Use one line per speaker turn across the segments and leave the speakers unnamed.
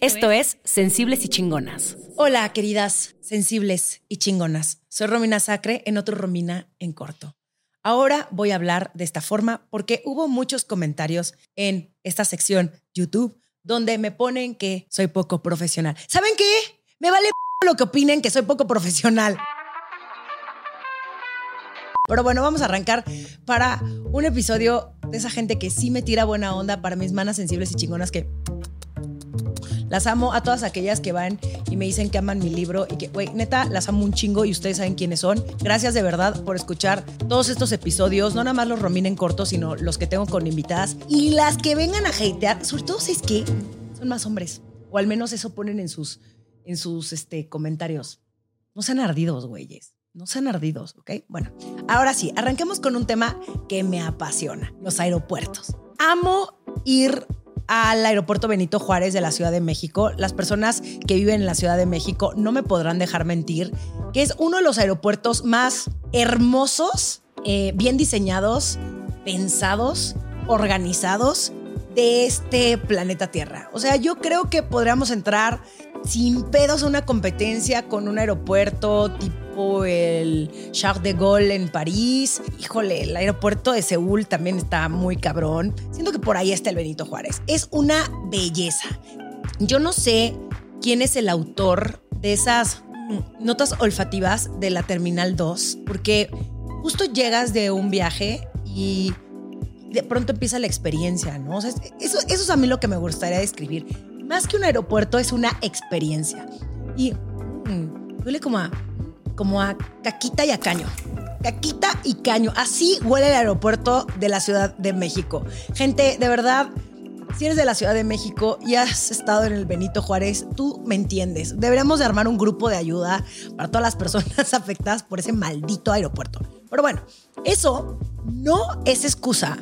Esto, es Sensibles y Chingonas.
Hola, queridas sensibles y chingonas. Soy Romina Sacre en otro Romina en corto. Ahora voy a hablar de esta forma porque hubo muchos comentarios en esta sección YouTube donde me ponen que soy poco profesional. ¿Saben qué? Me vale lo que opinen que soy poco profesional. Pero bueno, vamos a arrancar para un episodio de esa gente que sí me tira buena onda para mis manas sensibles y chingonas que las amo a todas aquellas que van y me dicen que aman mi libro y que, güey, neta, las amo un chingo y ustedes saben quiénes son. Gracias de verdad por escuchar todos estos episodios, no nada más los rominen cortos, sino los que tengo con invitadas y las que vengan a hatear, sobre todo si es que son más hombres, o al menos eso ponen en sus, en sus este, comentarios. No sean ardidos, güeyes. No sean ardidos, ¿ok? Bueno, ahora sí, arranquemos con un tema que me apasiona, los aeropuertos. Amo ir al aeropuerto Benito Juárez de la Ciudad de México. Las personas que viven en la Ciudad de México no me podrán dejar mentir, que es uno de los aeropuertos más hermosos, eh, bien diseñados, pensados, organizados de este planeta Tierra. O sea, yo creo que podríamos entrar sin pedos a una competencia con un aeropuerto tipo el Charles de Gaulle en París. Híjole, el aeropuerto de Seúl también está muy cabrón. Siento que por ahí está el Benito Juárez. Es una belleza. Yo no sé quién es el autor de esas notas olfativas de la Terminal 2, porque justo llegas de un viaje y de pronto empieza la experiencia, ¿no? O sea, eso, es a mí lo que me gustaría describir más que un aeropuerto, es una experiencia. Y mm, huele como a, como a caquita y a caño. Caquita y caño. Así huele el aeropuerto de la Ciudad de México. Gente, de verdad, si eres de la Ciudad de México y has estado en el Benito Juárez, tú me entiendes. Deberíamos de armar un grupo de ayuda para todas las personas afectadas por ese maldito aeropuerto. Pero bueno, eso no es excusa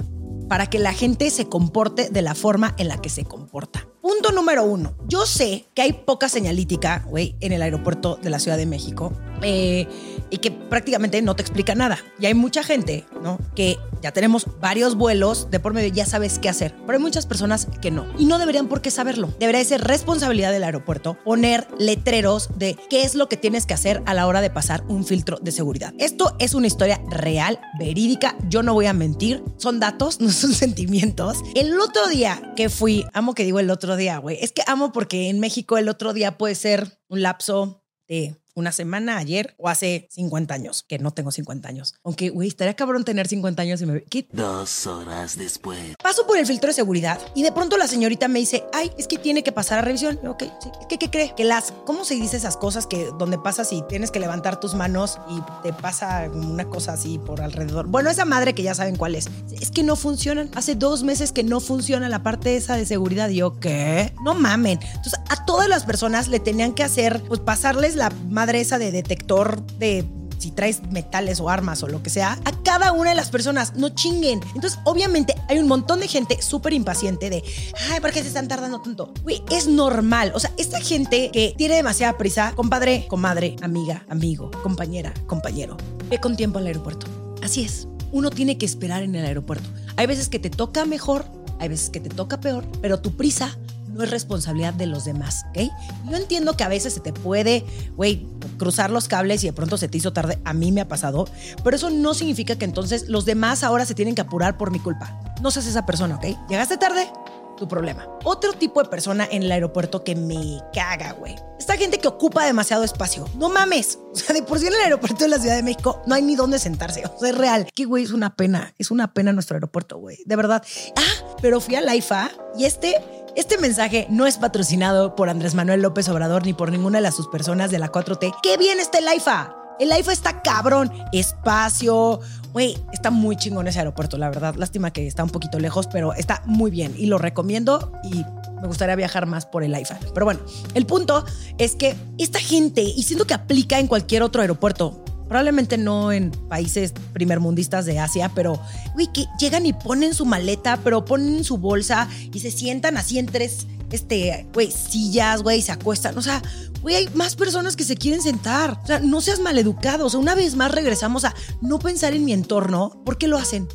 para que la gente se comporte de la forma en la que se comporta. Punto número uno. Yo sé que hay poca señalítica, güey, en el aeropuerto de la Ciudad de México eh, y que prácticamente no te explica nada. Y hay mucha gente, ¿no? Que ya tenemos varios vuelos de por medio, ya sabes qué hacer. Pero hay muchas personas que no. Y no deberían por qué saberlo. Debería ser responsabilidad del aeropuerto poner letreros de qué es lo que tienes que hacer a la hora de pasar un filtro de seguridad. Esto es una historia real, verídica. Yo no voy a mentir. Son datos, no son sentimientos. El otro día que fui, amo que digo el otro día, güey. Es que amo porque en México el otro día puede ser un lapso de una semana, ayer o hace 50 años, que no tengo 50 años. Aunque, güey, estaría cabrón tener 50 años y me... ¿Qué?
Dos horas después.
Paso por el filtro de seguridad y de pronto la señorita me dice, ay, es que tiene que pasar a revisión. ok, sí. Que, ¿qué cree? Que las, ¿cómo se dice esas cosas que donde pasas y tienes que levantar tus manos y te pasa una cosa así por alrededor? Bueno, esa madre que ya saben cuál es. Es que no funcionan. Hace dos meses que no funciona la parte esa de seguridad. Y yo, ¿qué? No mamen. Entonces, a todas las personas le tenían que hacer, pues pasarles la madre esa de detector de si traes metales o armas o lo que sea, a cada una de las personas, no chinguen. Entonces, obviamente, hay un montón de gente súper impaciente de, ay, ¿por qué se están tardando tanto? Güey, es normal. O sea, esta gente que tiene demasiada prisa, compadre, comadre, amiga, amigo, compañera, compañero, ve con tiempo al aeropuerto. Así es. Uno tiene que esperar en el aeropuerto. Hay veces que te toca mejor, hay veces que te toca peor, pero tu prisa no es responsabilidad de los demás, ¿ok? Yo entiendo que a veces se te puede, güey, cruzar los cables y de pronto se te hizo tarde. A mí me ha pasado, pero eso no significa que entonces los demás ahora se tienen que apurar por mi culpa. No seas esa persona, ¿ok? Llegaste tarde, tu problema. Otro tipo de persona en el aeropuerto que me caga, güey. Esta gente que ocupa demasiado espacio. No mames. O sea, de por sí en el aeropuerto de la Ciudad de México no hay ni dónde sentarse. O sea, es real. Que, güey, es una pena. Es una pena nuestro aeropuerto, güey. De verdad. Ah, pero fui a la IFA y este este mensaje no es patrocinado por Andrés Manuel López Obrador ni por ninguna de las sus personas de la 4T. ¡Qué bien está el AIFA! El AIFA está cabrón. Espacio. Güey, está muy chingón ese aeropuerto, la verdad. Lástima que está un poquito lejos, pero está muy bien y lo recomiendo y me gustaría viajar más por el AIFA. Pero bueno, el punto es que esta gente, y siento que aplica en cualquier otro aeropuerto, Probablemente no en países primermundistas de Asia, pero, güey, que llegan y ponen su maleta, pero ponen su bolsa y se sientan así en tres, este, güey, sillas, güey, se acuestan. O sea, güey, hay más personas que se quieren sentar. O sea, no seas maleducado. O sea, una vez más regresamos a no pensar en mi entorno. ¿Por qué lo hacen?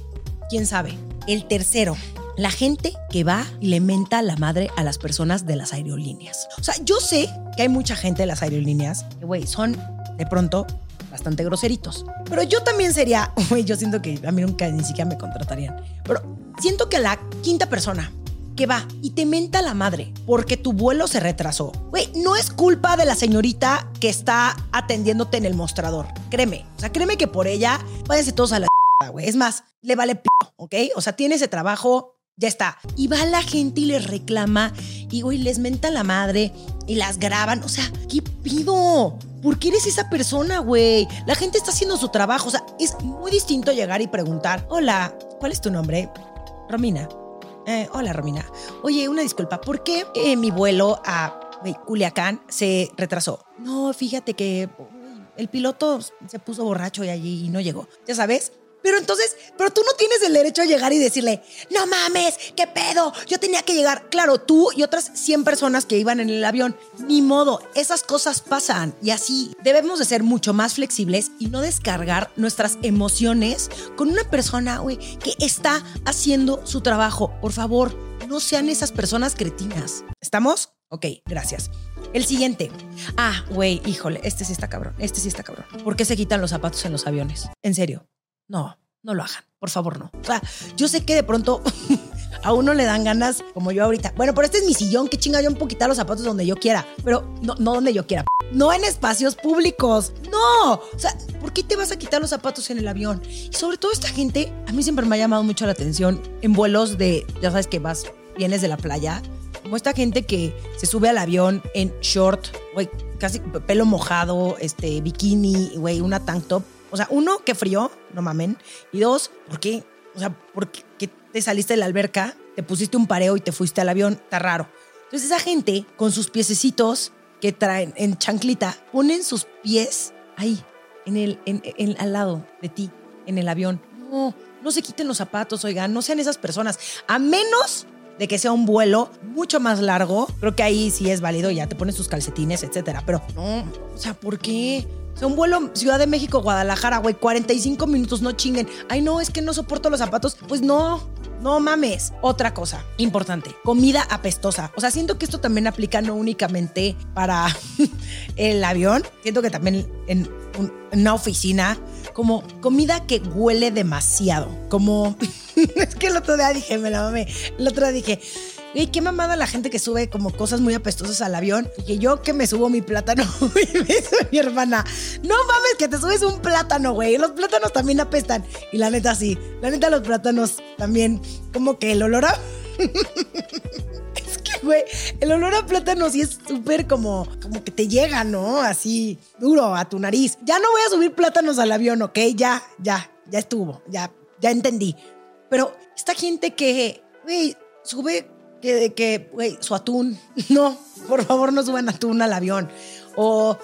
¿Quién sabe? El tercero, La gente que va y le menta la madre a las personas de las aerolíneas. O sea, yo sé que hay mucha gente de las aerolíneas que, güey, son de pronto bastante groseritos. Pero yo también sería, güey, yo siento que a mí nunca ni siquiera me contratarían. Pero siento que la quinta persona que va y te menta la madre porque tu vuelo se retrasó. Güey, no es culpa de la señorita que está atendiéndote en el mostrador. Créeme. O sea, créeme que por ella, váyanse todos a la güey. Es más, le vale p, ¿ok? O sea, tiene ese trabajo, ya está. Y va la gente y les reclama y, güey, les menta la madre y las graban. O sea, ¿qué pido? ¿Por qué eres esa persona, güey? La gente está haciendo su trabajo. O sea, es muy distinto llegar y preguntar, hola, ¿cuál es tu nombre? Romina. Eh, hola, Romina. Oye, una disculpa, ¿por qué eh, mi vuelo a Culiacán se retrasó? No, fíjate que el piloto se puso borracho y allí no llegó. Ya sabes, pero entonces, pero tú no tienes el derecho a llegar y decirle, no mames, qué pedo, yo tenía que llegar. Claro, tú y otras 100 personas que iban en el avión, ni modo, esas cosas pasan. Y así debemos de ser mucho más flexibles y no descargar nuestras emociones con una persona, que está haciendo su trabajo. Por favor, no sean esas personas cretinas. ¿Estamos? Ok, gracias. El siguiente. Ah, güey, híjole, este sí está cabrón. Este sí está cabrón. ¿Por qué se quitan los zapatos en los aviones? En serio. No, no lo hagan. Por favor, no. O sea, yo sé que de pronto a uno le dan ganas, como yo ahorita. Bueno, pero este es mi sillón, que chinga yo un poquito los zapatos donde yo quiera. Pero no, no donde yo quiera. No en espacios públicos. No. O sea, ¿por qué te vas a quitar los zapatos en el avión? Y sobre todo esta gente, a mí siempre me ha llamado mucho la atención en vuelos de, ya sabes que vas, vienes de la playa. Como esta gente que se sube al avión en short, güey, casi pelo mojado, este, bikini, güey, una tank top. O sea, uno, qué frío, no mamen. Y dos, ¿por qué? O sea, ¿por qué te saliste de la alberca, te pusiste un pareo y te fuiste al avión? Está raro. Entonces esa gente con sus piececitos que traen en chanclita, ponen sus pies ahí, en el, en, en- al lado de ti, en el avión. No, no se quiten los zapatos, oigan, no sean esas personas. A menos de que sea un vuelo mucho más largo, creo que ahí sí es válido, ya te pones tus calcetines, etcétera. Pero no, o sea, ¿por qué? O sea, un vuelo Ciudad de México, Guadalajara, güey, 45 minutos, no chinguen. Ay, no, es que no soporto los zapatos. Pues no, no mames. Otra cosa importante, comida apestosa. O sea, siento que esto también aplica no únicamente para el avión, siento que también en, un- en una oficina, como comida que huele demasiado. Como, es que el otro día dije, me la mamé. El otro día dije, Güey, qué mamada la gente que sube como cosas muy apestosas al avión. Y que yo que me subo mi plátano y me dice mi hermana, no mames que te subes un plátano, güey. Los plátanos también apestan. Y la neta sí, la neta los plátanos también, como que el olor a... es que, güey, el olor a plátano sí es súper como, como que te llega, ¿no? Así, duro a tu nariz. Ya no voy a subir plátanos al avión, ¿ok? Ya, ya, ya estuvo, ya, ya entendí. Pero esta gente que, güey, sube que, que, güey, su atún. No, por favor, no suban atún al avión. O,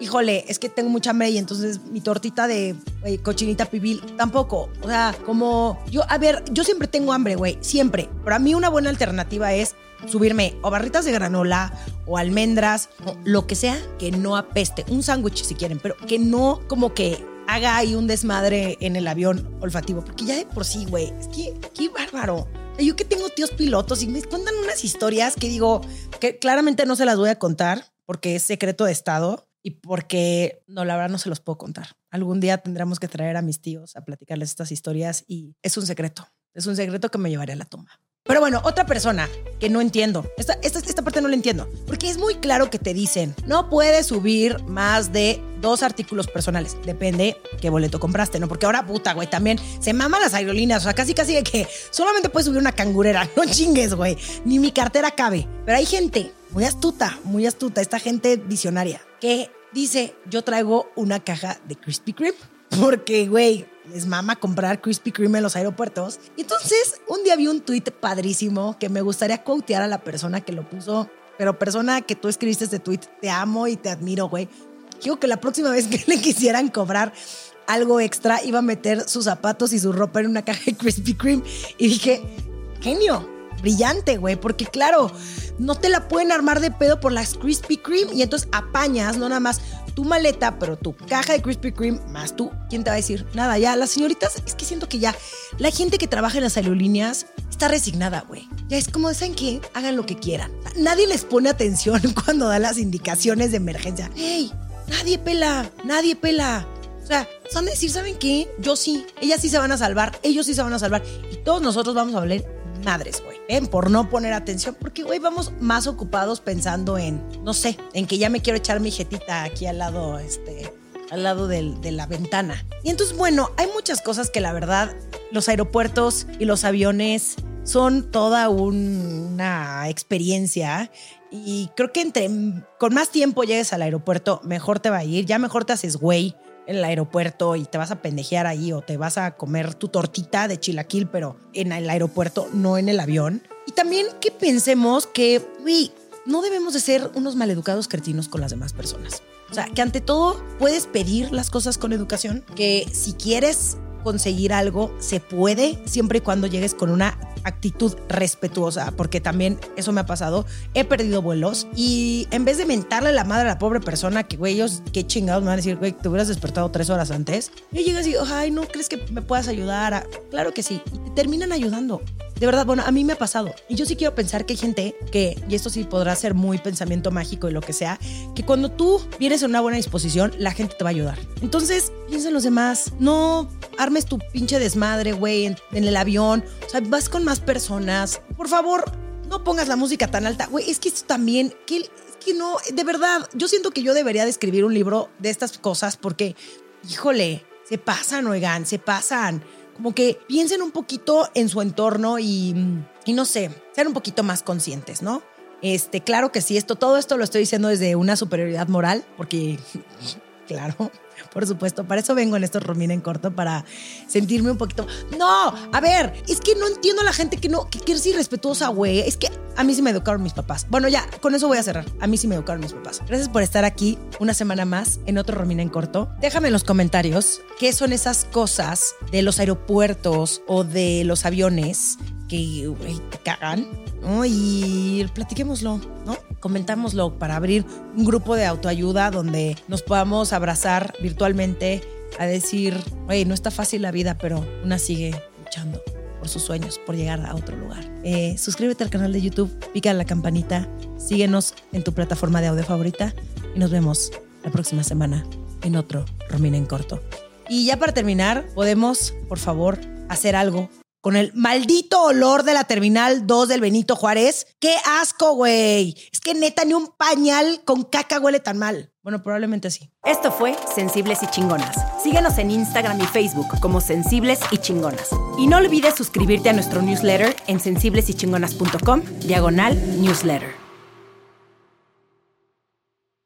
híjole, es que tengo mucha hambre entonces mi tortita de güey, cochinita pibil tampoco. O sea, como yo, a ver, yo siempre tengo hambre, güey, siempre. Pero a mí una buena alternativa es subirme o barritas de granola o almendras o lo que sea que no apeste. Un sándwich si quieren, pero que no como que haga ahí un desmadre en el avión olfativo. Porque ya de por sí, güey, es que qué bárbaro. Yo que tengo tíos pilotos y me cuentan unas historias que digo que claramente no se las voy a contar porque es secreto de Estado y porque no, la verdad no se los puedo contar. Algún día tendremos que traer a mis tíos a platicarles estas historias y es un secreto. Es un secreto que me llevaré a la tumba. Pero bueno, otra persona que no entiendo. Esta, esta, esta parte no la entiendo. Porque es muy claro que te dicen, no puedes subir más de dos artículos personales. Depende qué boleto compraste, ¿no? Porque ahora, puta, güey, también se maman las aerolíneas. O sea, casi, casi de que solamente puedes subir una cangurera. No chingues, güey. Ni mi cartera cabe. Pero hay gente muy astuta, muy astuta. Esta gente visionaria que dice, yo traigo una caja de Krispy Kreme. Porque, güey, les mama comprar Krispy Kreme en los aeropuertos. Y entonces, un día vi un tweet padrísimo que me gustaría quotear a la persona que lo puso. Pero persona que tú escribiste este tweet, te amo y te admiro, güey. Quiero que la próxima vez que le quisieran cobrar algo extra, iba a meter sus zapatos y su ropa en una caja de Krispy Kreme. Y dije, genio, brillante, güey, porque claro, no te la pueden armar de pedo por las Krispy Kreme y entonces apañas no nada más tu maleta, pero tu caja de Krispy Kreme más tú, ¿quién te va a decir? Nada, ya las señoritas, es que siento que ya la gente que trabaja en las aerolíneas está resignada, güey. Ya es como, ¿saben qué? Hagan lo que quieran. Nadie les pone atención cuando da las indicaciones de emergencia. ¡Ey! Nadie pela, nadie pela. O sea, son de decir, ¿saben qué? Yo sí, ellas sí se van a salvar, ellos sí se van a salvar. Y todos nosotros vamos a valer madres, güey. ¿eh? Por no poner atención, porque, güey, vamos más ocupados pensando en, no sé, en que ya me quiero echar mi jetita aquí al lado, este, al lado del- de la ventana. Y entonces, bueno, hay muchas cosas que la verdad, los aeropuertos y los aviones son toda un- una experiencia. Y creo que entre con más tiempo llegues al aeropuerto, mejor te va a ir. Ya mejor te haces güey en el aeropuerto y te vas a pendejear ahí o te vas a comer tu tortita de chilaquil, pero en el aeropuerto, no en el avión. Y también que pensemos que, güey, no debemos de ser unos maleducados cretinos con las demás personas. O sea, que ante todo puedes pedir las cosas con educación, que si quieres conseguir algo, se puede, siempre y cuando llegues con una actitud respetuosa, porque también eso me ha pasado. He perdido vuelos y en vez de mentarle la madre a la pobre persona, que güey, ellos qué chingados me van a decir, güey, te hubieras despertado tres horas antes, y llegas y, ay, no crees que me puedas ayudar. a-?" Claro que sí, terminan ayudando. De verdad, bueno, a mí me ha pasado. Y yo sí quiero pensar que hay gente que, y esto sí podrá ser muy pensamiento mágico y lo que sea, que cuando tú vienes en una buena disposición, la gente te va a ayudar. Entonces, piensa en los demás. No armes tu pinche desmadre, güey, en, en el avión. O sea, vas con más personas. Por favor, no pongas la música tan alta. Güey, es que esto también, que, que no, de verdad, yo siento que yo debería de escribir un libro de estas cosas porque, híjole, se pasan, oigan, se pasan como que piensen un poquito en su entorno y, y no sé, sean un poquito más conscientes, ¿no? Este, claro que sí, esto, todo esto lo estoy diciendo desde una superioridad moral, porque, claro, por supuesto, para eso vengo en estos Romina en corto, para sentirme un poquito. No, a ver, es que no entiendo a la gente que no, que quiere ser irrespetuosa, güey. Es que a mí sí me educaron mis papás. Bueno, ya, con eso voy a cerrar. A mí sí me educaron mis papás. Gracias por estar aquí una semana más en otro Romina en corto. Déjame en los comentarios qué son esas cosas de los aeropuertos o de los aviones que te cagan, ¿no? Y platiquémoslo, ¿no? Comentámoslo para abrir un grupo de autoayuda donde nos podamos abrazar virtualmente a decir, oye, no está fácil la vida, pero una sigue luchando por sus sueños, por llegar a otro lugar. Eh, suscríbete al canal de YouTube, pica la campanita, síguenos en tu plataforma de audio favorita y nos vemos la próxima semana en otro Romina en corto. Y ya para terminar, podemos, por favor, hacer algo con el maldito olor de la terminal 2 del Benito Juárez. ¡Qué asco, güey! Es que neta ni un pañal con caca huele tan mal. Bueno, probablemente sí.
Esto fue Sensibles y Chingonas. Síguenos en Instagram y Facebook como Sensibles y Chingonas. Y no olvides suscribirte a nuestro newsletter en sensiblesychingonas.com, diagonal newsletter.